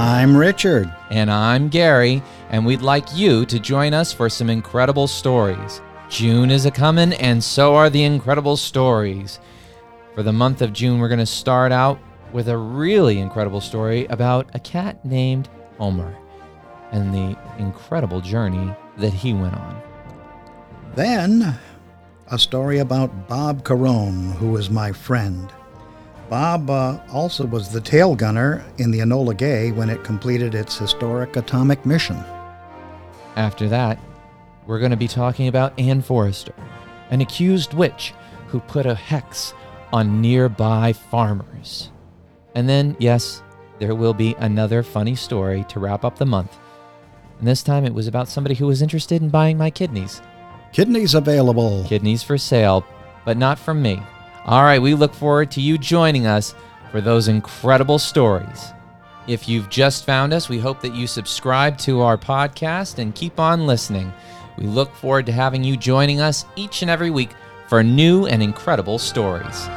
I'm Richard. And I'm Gary, and we'd like you to join us for some incredible stories. June is a coming, and so are the incredible stories. For the month of June, we're going to start out with a really incredible story about a cat named Homer and the incredible journey that he went on. Then, a story about Bob Caron, who was my friend. Bob uh, also was the tail gunner in the Enola Gay when it completed its historic atomic mission. After that, we're going to be talking about Anne Forrester, an accused witch who put a hex on nearby farmers. And then, yes, there will be another funny story to wrap up the month. And this time it was about somebody who was interested in buying my kidneys. Kidneys available. Kidneys for sale, but not from me. All right, we look forward to you joining us for those incredible stories. If you've just found us, we hope that you subscribe to our podcast and keep on listening. We look forward to having you joining us each and every week for new and incredible stories.